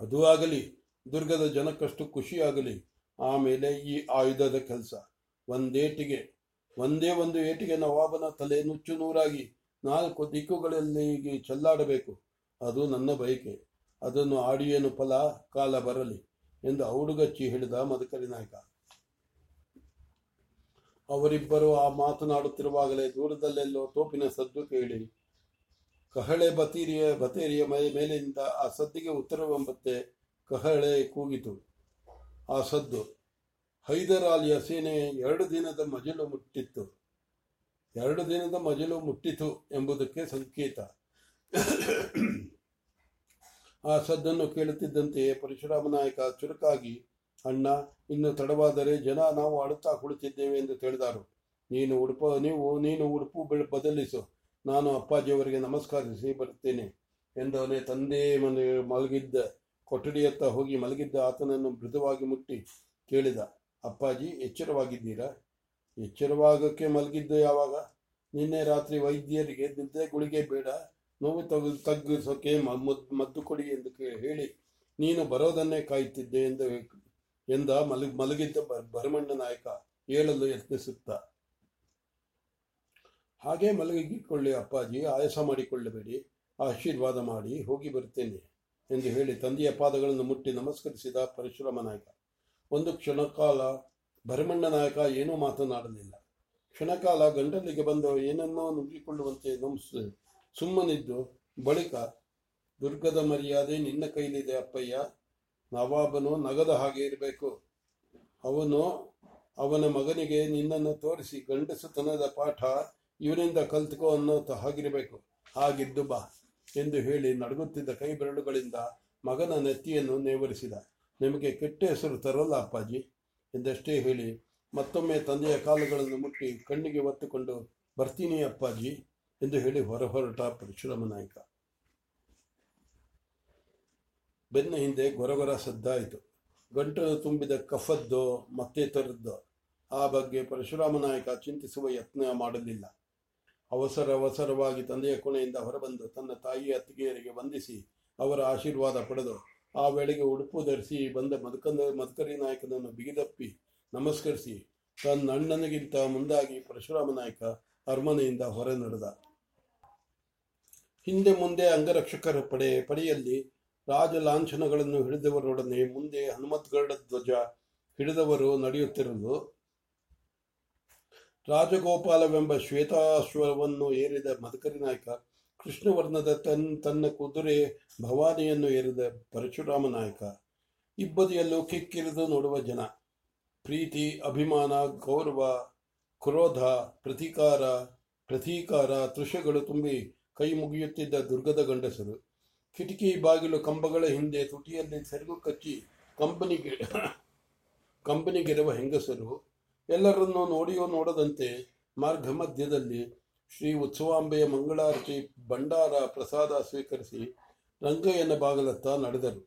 ಅದು ಆಗಲಿ, ದುರ್ಗದ ಜನಕ್ಕಷ್ಟು ಖುಷಿಯಾಗಲಿ. ಆಮೇಲೆ ಈ ಆಯುಧದ ಕೆಲಸ. ಒಂದೇಟಿಗೆ, ಒಂದೇ ಒಂದು ಏಟಿಗೆ ನವಾಬನ ತಲೆ ನುಚ್ಚು ನೂರಾಗಿ ನಾಲ್ಕು ದಿಕ್ಕುಗಳಲ್ಲಿ ಚೆಲ್ಲಾಡಬೇಕು. ಅದು ನನ್ನ ಬಯಕೆ. ಅದನ್ನು ಆಡಿಯೇನು ಫಲ? ಕಾಲ ಬರಲಿ. ಎಂದು ಔಡುಗಚ್ಚಿ ಹಿಡಿದ ಮದಕರಿ ನಾಯಕ. ಅವರಿಬ್ಬರು ಆ ಮಾತನಾಡುತ್ತಿರುವಾಗಲೇ ದೂರದಲ್ಲೆಲ್ಲೋ ತೋಪಿನ ಸದ್ದು ಕೇಳಿ, ಕಹಳೆ ಬತೀರಿಯ, ಬತೇರಿಯ ಮೈ- ಮೇಲಿನಿಂದ ಆ ಸದ್ದಿಗೆ ಉತ್ತರವೆಂಬತ್ತೆ ಕಹಳೆ ಕೂಗಿತು. ಆ ಸದ್ದು ಹೈದರಾಲಿಯ ಸೇನೆ ಎರಡು ದಿನದ ಮಜಲು ಮುಟ್ಟಿತ್ತು. ಎರಡು ದಿನದ ಮಜಲು ಮುಟ್ಟಿತು ಎಂಬುದಕ್ಕೆ ಸಂಕೇತ. ಆ ಸದ್ದನ್ನು ಕೇಳುತ್ತಿದ್ದಂತೆಯೇ ಪರಶುರಾಮ ನಾಯಕ ಚುರುಕಾಗಿ, ಅಣ್ಣ, ಇನ್ನು ತಡವಾದರೆ ಜನ ನಾವು ಅಳುತ್ತಾ ಕುಳಿತಿದ್ದೇವೆ ಎಂದು ತಿಳಿದರು. ನೀನು ಉಡುಪ, ನೀವು, ನೀನು ಉಡುಪು ಬದಲಿಸು. ನಾನು ಅಪ್ಪಾಜಿಯವರಿಗೆ ನಮಸ್ಕರಿಸಿ ಬರುತ್ತೇನೆ ಎಂದವನೇ ತಂದೆ ಮನೆ, ಮಲಗಿದ್ದ, ಕೊಠಡಿಯತ್ತ ಹೋಗಿ ಮಲಗಿದ್ದ ಆತನನ್ನು ಮೃದುವಾಗಿ ಮುಟ್ಟಿ ಕೇಳಿದ, ಅಪ್ಪಾಜಿ, ಎಚ್ಚರವಾಗಿದ್ದೀರಾ? ಎಚ್ಚರವಾಗಕ್ಕೆ ಮಲಗಿದ್ದು ಯಾವಾಗ? ನಿನ್ನೆ ರಾತ್ರಿ ವೈದ್ಯರಿಗೆ ನಿದ್ದೆ ಗುಳಿಗೆ ಬೇಡ. ನೋವು ತಗ, ತಗ್ಗಿಸೋಕೆ ಮದ್ದು ಕೊಡಿ ಎಂದು ಹೇಳಿ, ನೀನು ಬರೋದನ್ನೇ ಕಾಯುತ್ತಿದ್ದೆ ಎಂದು ಎಂದ ಮಲಗ್ ಮಲಗಿದ್ದ ಭರಮಣ್ಣ ನಾಯಕ ಹೇಳಲು ಯತ್ನಿಸುತ್ತ. ಹಾಗೆ ಮಲಗಿಕೊಳ್ಳಿ ಅಪ್ಪಾಜಿ, ಆಯಾಸ ಮಾಡಿಕೊಳ್ಳಬೇಡಿ, ಆಶೀರ್ವಾದ ಮಾಡಿ, ಹೋಗಿ ಬರುತ್ತೇನೆ ಎಂದು ಹೇಳಿ ತಂದೆಯ ಪಾದಗಳನ್ನು ಮುಟ್ಟಿ ನಮಸ್ಕರಿಸಿದ ಪರಶುರಾಮ ನಾಯಕ. ಒಂದು ಕ್ಷಣಕಾಲ ಭರಮಣ್ಣ ನಾಯಕ ಏನೂ ಮಾತನಾಡಲಿಲ್ಲ. ಕ್ಷಣಕಾಲ ಗಂಟಲಿಗೆ ಬಂದು ಏನನ್ನೋ ನುಗ್ಗಿಕೊಳ್ಳುವಂತೆ ನಮ್ಸ್ ಸುಮ್ಮನಿದ್ದು, ಬಳಿಕ, ದುರ್ಗದ ಮರ್ಯಾದೆ ನಿನ್ನ ಕೈಲಿದೆ ಅಪ್ಪಯ್ಯ, ನವಾಬನು ನಗದ ಹಾಗೆ ಇರಬೇಕು. ಅವನು ಅವನ ಮಗನಿಗೆ ನಿನ್ನನ್ನು ತೋರಿಸಿ ಗಂಡಸುತನದ ಪಾಠ ಇವನಿಂದ ಕಲ್ತ್ಕೋ ಅನ್ನೋ ಹಾಗಿರಬೇಕು. ಹಾಗಿದ್ದು ಬಾ ಎಂದು ಹೇಳಿ ನಡುಗುತ್ತಿದ್ದ ಕೈ ಬೆರಳುಗಳಿಂದ ಮಗನ ನೆತ್ತಿಯನ್ನು ನೇವರಿಸಿದ. ನಿಮಗೆ ಕೆಟ್ಟ ಹೆಸರು ತರಲ್ಲ ಅಪ್ಪಾಜಿ ಎಂದಷ್ಟೇ ಹೇಳಿ ಮತ್ತೊಮ್ಮೆ ತಂದೆಯ ಕಾಲುಗಳನ್ನು ಮುಟ್ಟಿ ಕಣ್ಣಿಗೆ ಒತ್ತುಕೊಂಡು, ಬರ್ತೀನಿ ಅಪ್ಪಾಜಿ ಎಂದು ಹೇಳಿ ಹೊರ ಹೊರಟ ಪರಶುರಾಮ ನಾಯಕ. ಬೆನ್ನ ಹಿಂದೆ ಗೊರಗೊರ ಸದ್ದಾಯಿತು. ಗಂಟಲು ತುಂಬಿದ ಕಫದ್ದೋ ಮತ್ತೆ ತರದ್ದು. ಆ ಬಗ್ಗೆ ಪರಶುರಾಮ ನಾಯಕ ಚಿಂತಿಸುವ ಯತ್ನ ಮಾಡಲಿಲ್ಲ. ಅವಸರ ಅವಸರವಾಗಿ ತಂದೆಯ ಕೊನೆಯಿಂದ ಹೊರಬಂದು ತನ್ನ ತಾಯಿಯ ಅತ್ತಿಗೆಯರಿಗೆ ವಂದಿಸಿ ಅವರ ಆಶೀರ್ವಾದ ಪಡೆದು ಆ ವೇಳೆಗೆ ಉಡುಪು ಧರಿಸಿ ಬಂದ ಮದಕಂದ ಮದಕರಿ ನಾಯಕನನ್ನು ಬಿಗಿದಪ್ಪಿ ನಮಸ್ಕರಿಸಿ ತನ್ನ ಅಣ್ಣನಿಗಿಂತ ಮುಂದಾಗಿ ಪರಶುರಾಮ ನಾಯಕ ಅರಮನೆಯಿಂದ ಹೊರ ನಡೆದ ಹಿಂದೆ ಮುಂದೆ ಅಂಗರಕ್ಷಕರ ಪಡೆ ಪಡೆಯಲ್ಲಿ ರಾಜ ಲಾಂಛನಗಳನ್ನು ಹಿಡಿದವರೊಡನೆ ಮುಂದೆ ಹನುಮತ್ಗರುಡ ಧ್ವಜ ಹಿಡಿದವರು ನಡೆಯುತ್ತಿರಲು ರಾಜಗೋಪಾಲವೆಂಬ ಶ್ವೇತಾಶ್ವವನ್ನು ಏರಿದ ಮದಕರಿ ನಾಯಕ ಕೃಷ್ಣವರ್ಣದ ತನ್ ತನ್ನ ಕುದುರೆ ಭವಾನಿಯನ್ನು ಏರಿದ ಪರಶುರಾಮ ನಾಯಕ. ಇಬ್ಬದಿಯಲ್ಲೂ ಕಿಕ್ಕಿರಿದು ನೋಡುವ ಜನ. ಪ್ರೀತಿ, ಅಭಿಮಾನ, ಗೌರವ, ಕ್ರೋಧ, ಪ್ರತೀಕಾರ ಪ್ರತೀಕಾರ, ತೃಷಗಳು ತುಂಬಿ ಕೈ ಮುಗಿಯುತ್ತಿದ್ದ ದುರ್ಗದ ಗಂಡಸರು ಕಿಟಕಿ ಬಾಗಿಲು ಕಂಬಗಳ ಹಿಂದೆ ತುಟಿಯಲ್ಲಿ ಸೆರಗು ಕಚ್ಚಿ ಕಂಪನಿಗೆ [COUGHS] ಕಂಪನಿಗಿರುವ ಹೆಂಗಸರು ಎಲ್ಲರನ್ನೂ ನೋಡಿಯೋ ನೋಡದಂತೆ ಮಾರ್ಗ ಮಧ್ಯದಲ್ಲಿ ಶ್ರೀ ಉತ್ಸವಾಂಬೆಯ ಮಂಗಳಾರತಿ ಭಂಡಾರ ಪ್ರಸಾದ ಸ್ವೀಕರಿಸಿ ರಂಗಯ್ಯನ ಬಾಗಿಲತ್ತ ನಡೆದರು.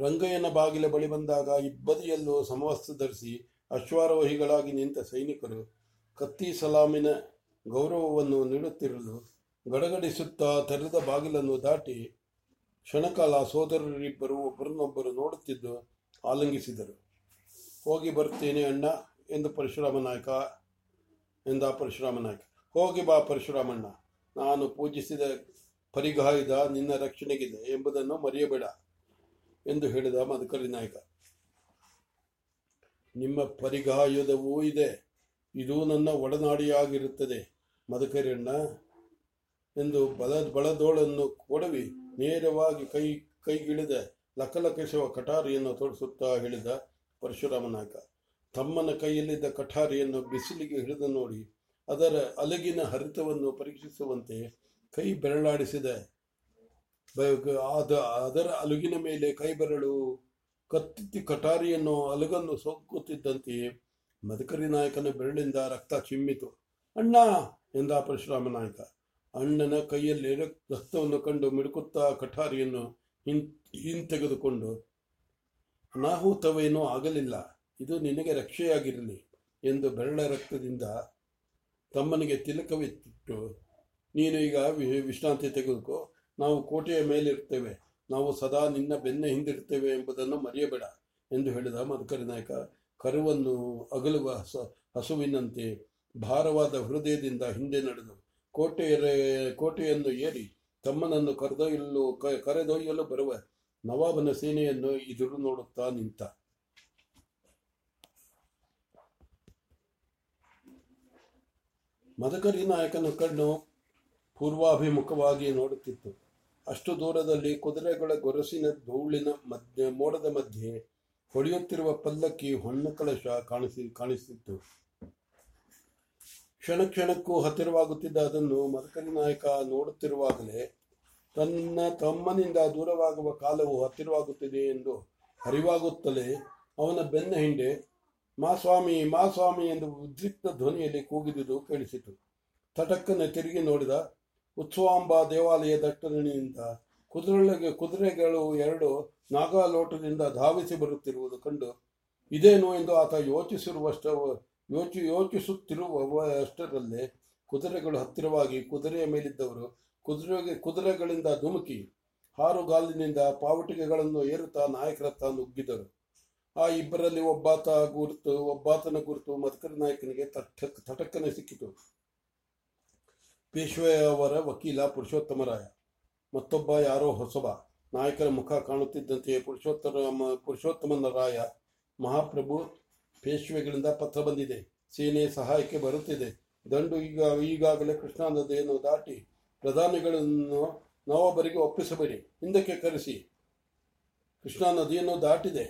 ರಂಗಯ್ಯನ ಬಾಗಿಲ ಬಳಿ ಬಂದಾಗ ಇಬ್ಬದಿಯಲ್ಲೂ ಸಮವಸ್ತ್ರ ಧರಿಸಿ ಅಶ್ವಾರೋಹಿಗಳಾಗಿ ನಿಂತ ಸೈನಿಕರು ಕತ್ತಿ ಸಲಾಮಿನ ಗೌರವವನ್ನು ನೀಡುತ್ತಿರಲು ಗಡಗಡಿಸುತ್ತಾ ತೆರೆದ ಬಾಗಿಲನ್ನು ದಾಟಿ ಕ್ಷಣಕಾಲ ಸೋದರರಿಬ್ಬರು ಒಬ್ಬರನ್ನೊಬ್ಬರು ನೋಡುತ್ತಿದ್ದು ಆಲಂಗಿಸಿದರು. ಹೋಗಿ ಬರುತ್ತೇನೆ ಅಣ್ಣ ಎಂದು ಪರಶುರಾಮ ನಾಯಕ, ಎಂದ ಪರಶುರಾಮ ನಾಯಕ. ಹೋಗಿ ಬಾ ಪರಶುರಾಮಣ್ಣ, ನಾನು ಪೂಜಿಸಿದ ಪರಿಗಾಯುಧ ನಿನ್ನ ರಕ್ಷಣೆಗಿದೆ ಎಂಬುದನ್ನು ಮರೆಯಬೇಡ ಎಂದು ಹೇಳಿದ ಮಧುಕರಿ ನಾಯಕ. ನಿಮ್ಮ ಪರಿಗಾಯುಧವೂ ಇದೆ ಇದು ನನ್ನ ಒಡನಾಡಿಯಾಗಿರುತ್ತದೆ, ಮದಕರಿಯಣ್ಣ. ಎಂದು ಬಲ ಬಳದೋಳನ್ನು ಕೊಡವಿ ನೇರವಾಗಿ ಕೈ, ಕೈಗಿಳಿದ ಲಕಲಕಿಸುವ ಕಟಾರಿಯನ್ನು ತೋರಿಸುತ್ತಾ ಹೇಳಿದ ಪರಶುರಾಮನಾಯಕ ತಮ್ಮನ ಕೈಯಲ್ಲಿದ್ದ ಕಠಾರಿಯನ್ನು ಬಿಸಿಲಿಗೆ ಹಿಡಿದು ನೋಡಿ, ಅದರ ಅಲಗಿನ ಹರಿತವನ್ನು ಪರೀಕ್ಷಿಸುವಂತೆ ಕೈ ಬೆರಳಾಡಿಸಿದ. ಆದ, ಅದರ ಅಲುಗಿನ ಮೇಲೆ ಕೈ ಬೆರಳು ಕತ್ತಿ ಕಟಾರಿಯನ್ನು ಅಲಗನ್ನು ಸೋಕುತ್ತಿದ್ದಂತೆಯೇ ಮದಕರಿ ನಾಯಕನ ಬೆರಳಿಂದ ರಕ್ತ ಚಿಮ್ಮಿತು. ಅಣ್ಣ! ಎಂದ ಪರಶುರಾಮ ನಾಯಕ. ಅಣ್ಣನ ಕೈಯಲ್ಲಿ ರಕ್- ರಕ್ತವನ್ನು ಕಂಡು ಮಿಡುಕುತ್ತಾ ಕಠಾರಿಯನ್ನು ಹಿಂತೆಗೆದುಕೊಂಡು, ಅನಾಹುತವೇನೂ ಆಗಲಿಲ್ಲ. ಇದು ನಿನಗೆ ರಕ್ಷೆಯಾಗಿರಲಿ ಎಂದು ಬೆರಳ ರಕ್ತದಿಂದ ತಮ್ಮನಿಗೆ ತಿಲಕವಿಟ್ಟು, ನೀನು ಈಗ ವಿಶ್ರಾಂತಿ ತೆಗೆದುಕೋ. ನಾವು ಕೋಟೆಯ ಮೇಲಿರ್ತೇವೆ. ನಾವು ಸದಾ ನಿನ್ನ ಬೆನ್ನ ಹಿಂದಿರ್ತೇವೆ ಎಂಬುದನ್ನು ಮರೆಯಬೇಡ ಎಂದು ಹೇಳಿದ ಮಧುಕರಿ ನಾಯಕ. ಕರುವನ್ನು ಅಗಲುವ ಹಸ ಹಸುವಿನಂತೆ ಭಾರವಾದ ಹೃದಯದಿಂದ ಹಿಂದೆ ನಡೆದು ಕೋಟೆಯ ಕೋಟೆಯನ್ನು ಏರಿ ತಮ್ಮನನ್ನು ಕರೆದೊಯ್ಯಲು ಕರೆದೊಯ್ಯಲು ಬರುವ ನವಾಬನ ಸೇನೆಯನ್ನು ಎದುರು ನೋಡುತ್ತಾ ನಿಂತ. ಮದಕರಿ ನಾಯಕನ ಕಣ್ಣು ಪೂರ್ವಾಭಿಮುಖವಾಗಿ ನೋಡುತ್ತಿತ್ತು. ಅಷ್ಟು ದೂರದಲ್ಲಿ ಕುದುರೆಗಳ ಗೊರಸಿನ ಧೂಳಿನ ಮಧ್ಯ, ಮೋಡದ ಮಧ್ಯೆ ಹೊಡೆಯುತ್ತಿರುವ ಪಲ್ಲಕ್ಕಿ ಹೊನ್ನ ಕಳಶ ಕಾಣಿಸಿ, ಕಾಣಿಸಿತ್ತು. ಕ್ಷಣ ಕ್ಷಣಕ್ಕೂ ಹತ್ತಿರವಾಗುತ್ತಿದ್ದ ಅದನ್ನು ಮದಕರಿ ನಾಯಕ ನೋಡುತ್ತಿರುವಾಗಲೇ ತನ್ನ ತಮ್ಮನಿಂದ ದೂರವಾಗುವ ಕಾಲವು ಹತ್ತಿರವಾಗುತ್ತಿದೆ ಎಂದು ಅರಿವಾಗುತ್ತಲೇ ಅವನ ಬೆನ್ನ ಹಿಂದೆ ಮಾ ಸ್ವಾಮಿ ಮಾ ಸ್ವಾಮಿ ಎಂದು ಉದ್ರಿಕ್ತ ಧ್ವನಿಯಲ್ಲಿ ಕೂಗಿದುದು ಕೇಳಿಸಿತು. ತಟಕ್ಕನೆ ತಿರುಗಿ ನೋಡಿದ ಉತ್ಸವಾಂಬ ದೇವಾಲಯ ದಟ್ಟಣೆಯಿಂದ ಕುದುರೆಗೆ ಕುದುರೆಗಳು ಎರಡು ನಾಗಾಲೋಟದಿಂದ ಧಾವಿಸಿ ಬರುತ್ತಿರುವುದು ಕಂಡು, ಇದೇನು? ಎಂದು ಆತ ಯೋಚಿಸಿರುವಷ್ಟ ಯೋಚಿ ಯೋಚಿಸುತ್ತಿರುವಷ್ಟರಲ್ಲೇ ಕುದುರೆಗಳು ಹತ್ತಿರವಾಗಿ ಕುದುರೆಯ ಮೇಲಿದ್ದವರು ಕುದುರೆಗೆ, ಕುದುರೆಗಳಿಂದ ಧುಮುಕಿ, ಹಾರುಗಾಲಿನಿಂದ ಪಾವಟಿಕೆಗಳನ್ನು ಏರುತ್ತಾ ನಾಯಕರತ್ತ ನುಗ್ಗಿದರು. ಆ ಇಬ್ಬರಲ್ಲಿ ಒಬ್ಬಾತ ಗುರುತು, ಒಬ್ಬಾತನ ಗುರುತು ಮಧುಕರ ನಾಯಕನಿಗೆ ತಟಕ್ ತಟಕ್ಕನೆ ಸಿಕ್ಕಿತು. ಪೇಶ್ವೆಯವರ ವಕೀಲ ಪುರುಷೋತ್ತಮರಾಯ ಮತ್ತೊಬ್ಬ ಯಾರೋ ಹೊಸಬ ನಾಯಕರ ಮುಖ ಕಾಣುತ್ತಿದ್ದಂತೆಯೇ ಪುರುಷೋತ್ತಮ, ಪುರುಷೋತ್ತಮನ ರಾಯ ಮಹಾಪ್ರಭು ಪೇಶ್ವೆಗಳಿಂದ ಪತ್ರ ಬಂದಿದೆ. ಸೇನೆ ಸಹಾಯಕ್ಕೆ ಬರುತ್ತಿದೆ. ದಂಡು ಈಗ, ಈಗಾಗಲೇ ಕೃಷ್ಣಾ ನದಿಯನ್ನು ದಾಟಿ ಪ್ರಧಾನಿಗಳನ್ನು ನವಾಬರಿಗೆ ಒಪ್ಪಿಸಬೇಡಿ. ಹಿಂದಕ್ಕೆ ಕರೆಸಿ. ಕೃಷ್ಣಾ ನದಿಯನ್ನು ದಾಟಿದೆ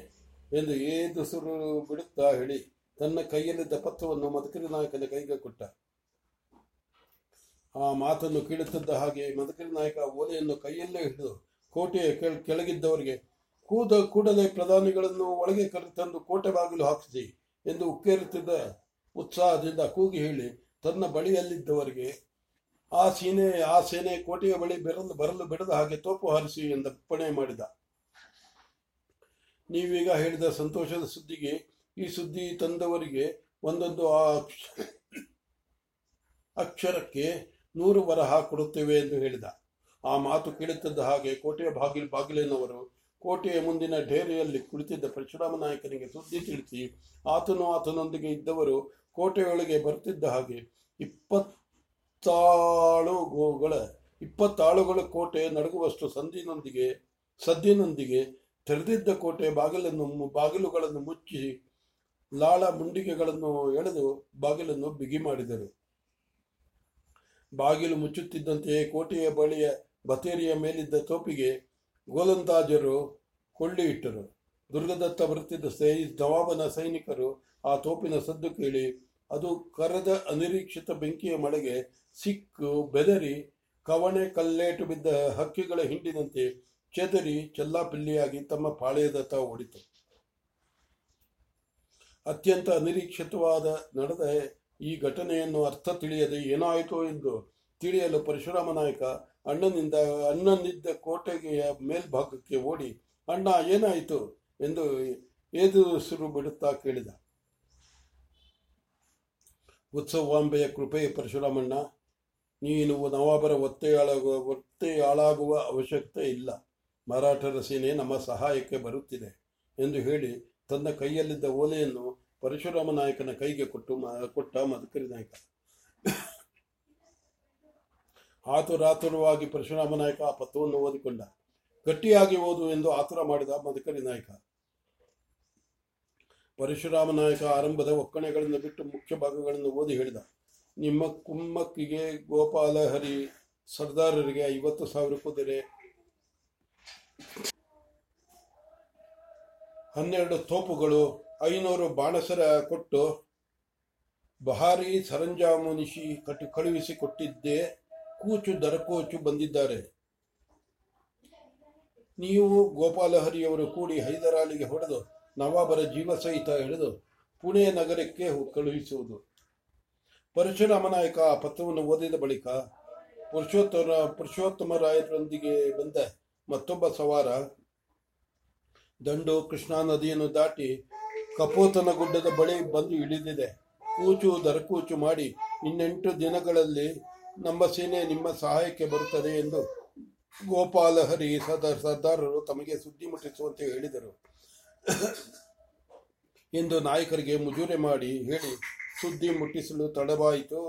ಎಂದು ಏದುಸುರು ಬಿಡುತ್ತಾ ಹೇಳಿ ತನ್ನ ಕೈಯಲ್ಲಿದ್ದ ಪತ್ರವನ್ನು ಮದಕರಿ ನಾಯಕನ ಕೈಗೆ ಕೊಟ್ಟ. ಆ ಮಾತನ್ನು ಕೇಳುತ್ತಿದ್ದ ಹಾಗೆ ಮದಕರಿ ನಾಯಕ ಓಲೆಯನ್ನು ಕೈಯಲ್ಲೇ ಹಿಡಿದು ಕೋಟೆಯ ಕೆಳ- ಕೆಳಗಿದ್ದವರಿಗೆ, ಕೂದ ಕೂಡಲೇ ಪ್ರಧಾನಿಗಳನ್ನು ಒಳಗೆ ಕರೆತಂದು ಕೋಟೆ ಬಾಗಿಲು ಹಾಕಿಸಿ ಎಂದು ಉಕ್ಕೇರುತ್ತಿದ್ದ ಉತ್ಸಾಹದಿಂದ ಕೂಗಿ ಹೇಳಿ, ತನ್ನ ಬಳಿಯಲ್ಲಿದ್ದವರಿಗೆ, ಆ ಸೇನೆ ಆ ಸೇನೆ ಕೋಟೆಯ ಬಳಿ ಬೆರಲು ಬರಲು ಬಿಡದ ಹಾಗೆ ತೋಪು ಹಾರಿಸಿ ಎಂದು ಅಪ್ಪಣೆ ಮಾಡಿದ. ನೀವೀಗ ಹೇಳಿದ ಸಂತೋಷದ ಸುದ್ದಿಗೆ, ಈ ಸುದ್ದಿ ತಂದವರಿಗೆ ಒಂದೊಂದು ಆ ಅಕ್ಷ- ಅಕ್ಷರಕ್ಕೆ ನೂರು ವರಹ ಕೊಡುತ್ತೇವೆ ಎಂದು ಹೇಳಿದ. ಆ ಮಾತು ಕೇಳುತ್ತಿದ್ದ ಹಾಗೆ ಕೋಟೆಯ ಬಾಗಿಲು ಬಾಗಿಲಿನವರು ಕೋಟೆಯ ಮುಂದಿನ ಡೇರೆಯಲ್ಲಿ ಕುಳಿತಿದ್ದ ಪರಶುರಾಮ ನಾಯಕನಿಗೆ ಸುದ್ದಿ ತಿಳಿಸಿ, ಆತನು ಆತನೊಂದಿಗೆ ಇದ್ದವರು ಕೋಟೆಯೊಳಗೆ ಬರುತ್ತಿದ್ದ ಹಾಗೆ ಇಪ್ಪತ್ತಾಳುಗಳ ಇಪ್ಪತ್ತಾಳುಗಳ ಕೋಟೆ ನಡುಗುವಷ್ಟು ಸಂದಿನೊಂದಿಗೆ, ಸದ್ದಿನೊಂದಿಗೆ ತೆರೆದಿದ್ದ ಕೋಟೆ ಬಾಗಿಲನ್ನು ಬಾಗಿಲುಗಳನ್ನು ಮುಚ್ಚಿ, ಲಾಳ ಮುಂಡಿಗೆಗಳನ್ನು ಎಳೆದು ಬಾಗಿಲನ್ನು ಬಿಗಿ ಮಾಡಿದರು. ಬಾಗಿಲು ಮುಚ್ಚುತ್ತಿದ್ದಂತೆಯೇ ಕೋಟೆಯ ಬಳಿಯ ಬತೇರಿಯ ಮೇಲಿದ್ದ ತೋಪಿಗೆ ಗೋಲಂದಾಜರು ಕೊಳ್ಳಿ ಇಟ್ಟರು. ದುರ್ಗದತ್ತ ಬರುತ್ತಿದ್ದ ಸೈ ನವಾಬನ ಸೈನಿಕರು ಆ ತೋಪಿನ ಸದ್ದು ಕೇಳಿ, ಅದು ಕರೆದ ಅನಿರೀಕ್ಷಿತ ಬೆಂಕಿಯ ಮಳೆಗೆ ಸಿಕ್ಕು ಬೆದರಿ, ಕವಣೆ ಕಲ್ಲೇಟು ಬಿದ್ದ ಹಕ್ಕಿಗಳ ಹಿಂಡಿನಂತೆ ಚದರಿ ಚೆಲ್ಲಾಪಿಲ್ಲಿಯಾಗಿ ತಮ್ಮ ಪಾಳೆಯದತ್ತ ಓಡಿತು. ಅತ್ಯಂತ ಅನಿರೀಕ್ಷಿತವಾದ ನಡೆದ ಈ ಘಟನೆಯನ್ನು ಅರ್ಥ ತಿಳಿಯದೆ ಏನಾಯಿತು ಎಂದು ತಿಳಿಯಲು ಪರಶುರಾಮ ನಾಯಕ ಅಣ್ಣನಿಂದ ಅಣ್ಣನಿದ್ದ ಕೋಟೆಗೆಯ ಮೇಲ್ಭಾಗಕ್ಕೆ ಓಡಿ, ಅಣ್ಣ, ಏನಾಯಿತು? ಎಂದು ಎದುರುಸಿರು ಬಿಡುತ್ತಾ ಕೇಳಿದ. ಉತ್ಸವಾಂಬೆಯ ಕೃಪೆ ಪರಶುರಾಮಣ್ಣ, ನೀನು ನವಾಬರ ಒತ್ತೆಯಾಳಾಗುವ ಒತ್ತೆಯಾಳಾಗುವ ಅವಶ್ಯಕತೆ ಇಲ್ಲ. ಮರಾಠರ ಸೇನೆ ನಮ್ಮ ಸಹಾಯಕ್ಕೆ ಬರುತ್ತಿದೆ ಎಂದು ಹೇಳಿ ತನ್ನ ಕೈಯಲ್ಲಿದ್ದ ಓಲೆಯನ್ನು ಪರಶುರಾಮ ನಾಯಕನ ಕೈಗೆ ಕೊಟ್ಟು ಕೊಟ್ಟ ಮದಕರಿ ನಾಯಕ. ಆತುರಾತುರವಾಗಿ ಪರಶುರಾಮ ನಾಯಕ ಆ ಪತ್ರವನ್ನು ಓದಿಕೊಂಡ. ಗಟ್ಟಿಯಾಗಿ ಓದು ಎಂದು ಆತುರ ಮಾಡಿದ ಮದಕರಿ ನಾಯಕ. ಪರಶುರಾಮ ನಾಯಕ ಆರಂಭದ ಒಕ್ಕಣೆಗಳನ್ನು ಬಿಟ್ಟು ಮುಖ್ಯ ಭಾಗಗಳನ್ನು ಓದಿ ಹೇಳಿದ. ನಿಮ್ಮ ಕುಮ್ಮಕ್ಕಿಗೆ ಗೋಪಾಲ ಹರಿ ಸರ್ದಾರರಿಗೆ ಐವತ್ತು ಸಾವಿರ ಕುದುರೆ. ಹನ್ನೆರಡು ತೋಪುಗಳು. ಐನೂರು ಬಾಣಸರ ಕೊಟ್ಟು ಬಹಾರಿ ಸರಂಜಾಮುನಿಶಿ ಕಟ್ಟು ಕಳುಹಿಸಿ ಕೊಟ್ಟಿದ್ದೆ ಕೂಚು ದರಕೋಚು ಬಂದಿದ್ದಾರೆ. ನೀವು ಗೋಪಾಲಹರಿಯವರು ಕೂಡಿ ಹೈದರಾಲಿಗೆ ಹೊಡೆದು ನವಾಬರ ಜೀವ ಸಹಿತ ಹಿಡಿದು ಪುಣೆ ನಗರಕ್ಕೆ ಕಳುಹಿಸುವುದು. ಪರಶುರಾಮ ನಾಯಕ ಆ ಪತ್ರವನ್ನು ಓದಿದ ಬಳಿಕ ಪುರುಷೋತ್ತಮ ಪುರುಷೋತ್ತಮ ರಾಯರೊಂದಿಗೆ ಬಂದ ಮತ್ತೊಬ್ಬ ಸವಾರ, ದಂಡು ಕೃಷ್ಣಾ ನದಿಯನ್ನು ದಾಟಿ ಕಪೋತನ ಗುಡ್ಡದ ಬಳಿ ಬಂದು ಇಳಿದಿದೆ. ಕೂಚು ದರಕೂಚು ಮಾಡಿ, ಇನ್ನೆಂಟು ದಿನಗಳಲ್ಲಿ ನಮ್ಮ ಸೇನೆ ನಿಮ್ಮ ಸಹಾಯಕ್ಕೆ ಬರುತ್ತದೆ ಎಂದು ಗೋಪಾಲಹರಿ ಸರ್ದಾರ್ ಸರ್ದಾರರು ತಮಗೆ ಸುದ್ದಿ ಮುಟ್ಟಿಸುವಂತೆ ಹೇಳಿದರು. ಎಂದು ನಾಯಕರಿಗೆ ಮುಜೂರೆ ಮಾಡಿ ಹೇಳಿ, ಸುದ್ದಿ ಮುಟ್ಟಿಸಲು ತಡವಾಯಿತು,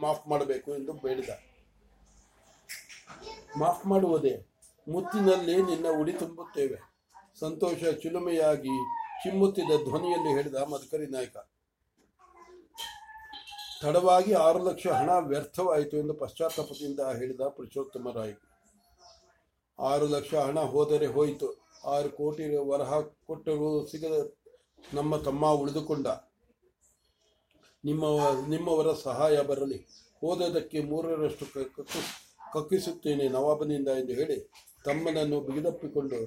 ಮಾಫ್ ಮಾಡಬೇಕು ಎಂದು ಬೇಡಿದ. ಮಾಫ್ ಮಾಡುವುದೇ, ಮುತ್ತಿನಲ್ಲಿ ನಿನ್ನ ಉಡಿ ತುಂಬುತ್ತೇವೆ. ಸಂತೋಷ ಚಿಲುಮೆಯಾಗಿ ಚಿಮ್ಮುತ್ತಿದ್ದ ಧ್ವನಿಯಲ್ಲಿ ಹೇಳಿದ ಮಧುಕರಿ ನಾಯಕ, ತಡವಾಗಿ ಆರು ಲಕ್ಷ ಹಣ ವ್ಯರ್ಥವಾಯಿತು ಎಂದು ಪಶ್ಚಾತ್ತಾಪದಿಂದ ಹೇಳಿದ ಪುರುಷೋತ್ತಮ ರಾಯ್. ಆರು ಲಕ್ಷ ಹಣ ಹೋದರೆ ಹೋಯಿತು. ಆರು ಕೋಟಿ ವರಹ ಕೊಟ್ಟರು ಸಿಗದ ನಮ್ಮ ತಮ್ಮ ಉಳಿದುಕೊಂಡ. ನಿಮ್ಮ, ನಿಮ್ಮವರ ಸಹಾಯ ಬರಲಿ. ಹೋದದಕ್ಕೆ ಮೂರರಷ್ಟು ಕಕ್ಕಿಸುತ್ತೇನೆ ನವಾಬನಿಂದ ಎಂದು ಹೇಳಿ ತಮ್ಮನನ್ನು ಬಿಗಿದಪ್ಪಿಕೊಂಡು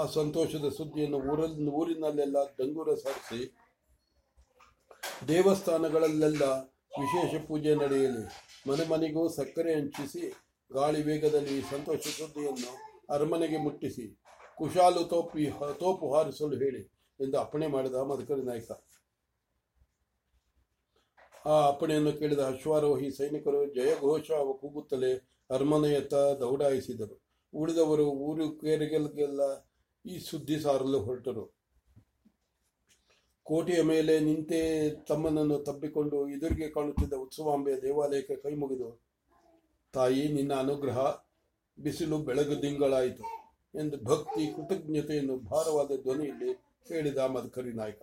ಆ ಸಂತೋಷದ ಸುದ್ದಿಯನ್ನು ಊರಲ್ಲಿ ಊರಿನಲ್ಲೆಲ್ಲ ಡಂಗೂರ ಸಾರಿಸಿ, ದೇವಸ್ಥಾನಗಳಲ್ಲೆಲ್ಲ ವಿಶೇಷ ಪೂಜೆ ನಡೆಯಲಿ. ಮನೆ ಮನೆಗೂ ಸಕ್ಕರೆ ಹಂಚಿಸಿ, ಗಾಳಿ ವೇಗದಲ್ಲಿ ಈ ಸಂತೋಷ ಸುದ್ದಿಯನ್ನು ಅರಮನೆಗೆ ಮುಟ್ಟಿಸಿ, ಕುಶಾಲು ತೋಪಿ, ತೋಪು ಹಾರಿಸಲು ಹೇಳಿ ಎಂದು ಅಪ್ಪಣೆ ಮಾಡಿದ ಮಧುಕರಿ ನಾಯಕ. ಆ ಅಪ್ಪಣೆಯನ್ನು ಕೇಳಿದ ಅಶ್ವಾರೋಹಿ ಸೈನಿಕರು ಜಯಘೋಷ ಕೂಗುತ್ತಲೇ ಅರಮನೆಯತ್ತ ದೌಡಾಯಿಸಿದರು. ಉಳಿದವರು ಊರು ಕೇರಿಗೆಲ್ಲ ಈ ಸುದ್ದಿ ಸಾರಲು ಹೊರಟರು. ಕೋಟೆಯ ಮೇಲೆ ನಿಂತೇ ತಮ್ಮನನ್ನು ತಬ್ಬಿಕೊಂಡು ಎದುರಿಗೆ ಕಾಣುತ್ತಿದ್ದ ಉತ್ಸವಾಂಬೆಯ ದೇವಾಲಯಕ್ಕೆ ಕೈ ಮುಗಿದು, ತಾಯಿ, ನಿನ್ನ ಅನುಗ್ರಹ ಬಿಸಿಲು ಬೆಳಗು ದಿಂಗಳಾಯಿತು ಎಂದು ಭಕ್ತಿ, ಕೃತಜ್ಞತೆಯನ್ನು ಭಾರವಾದ ಧ್ವನಿಯಲ್ಲಿ ಹೇಳಿದ ಮಧುಕರಿ ನಾಯಕ.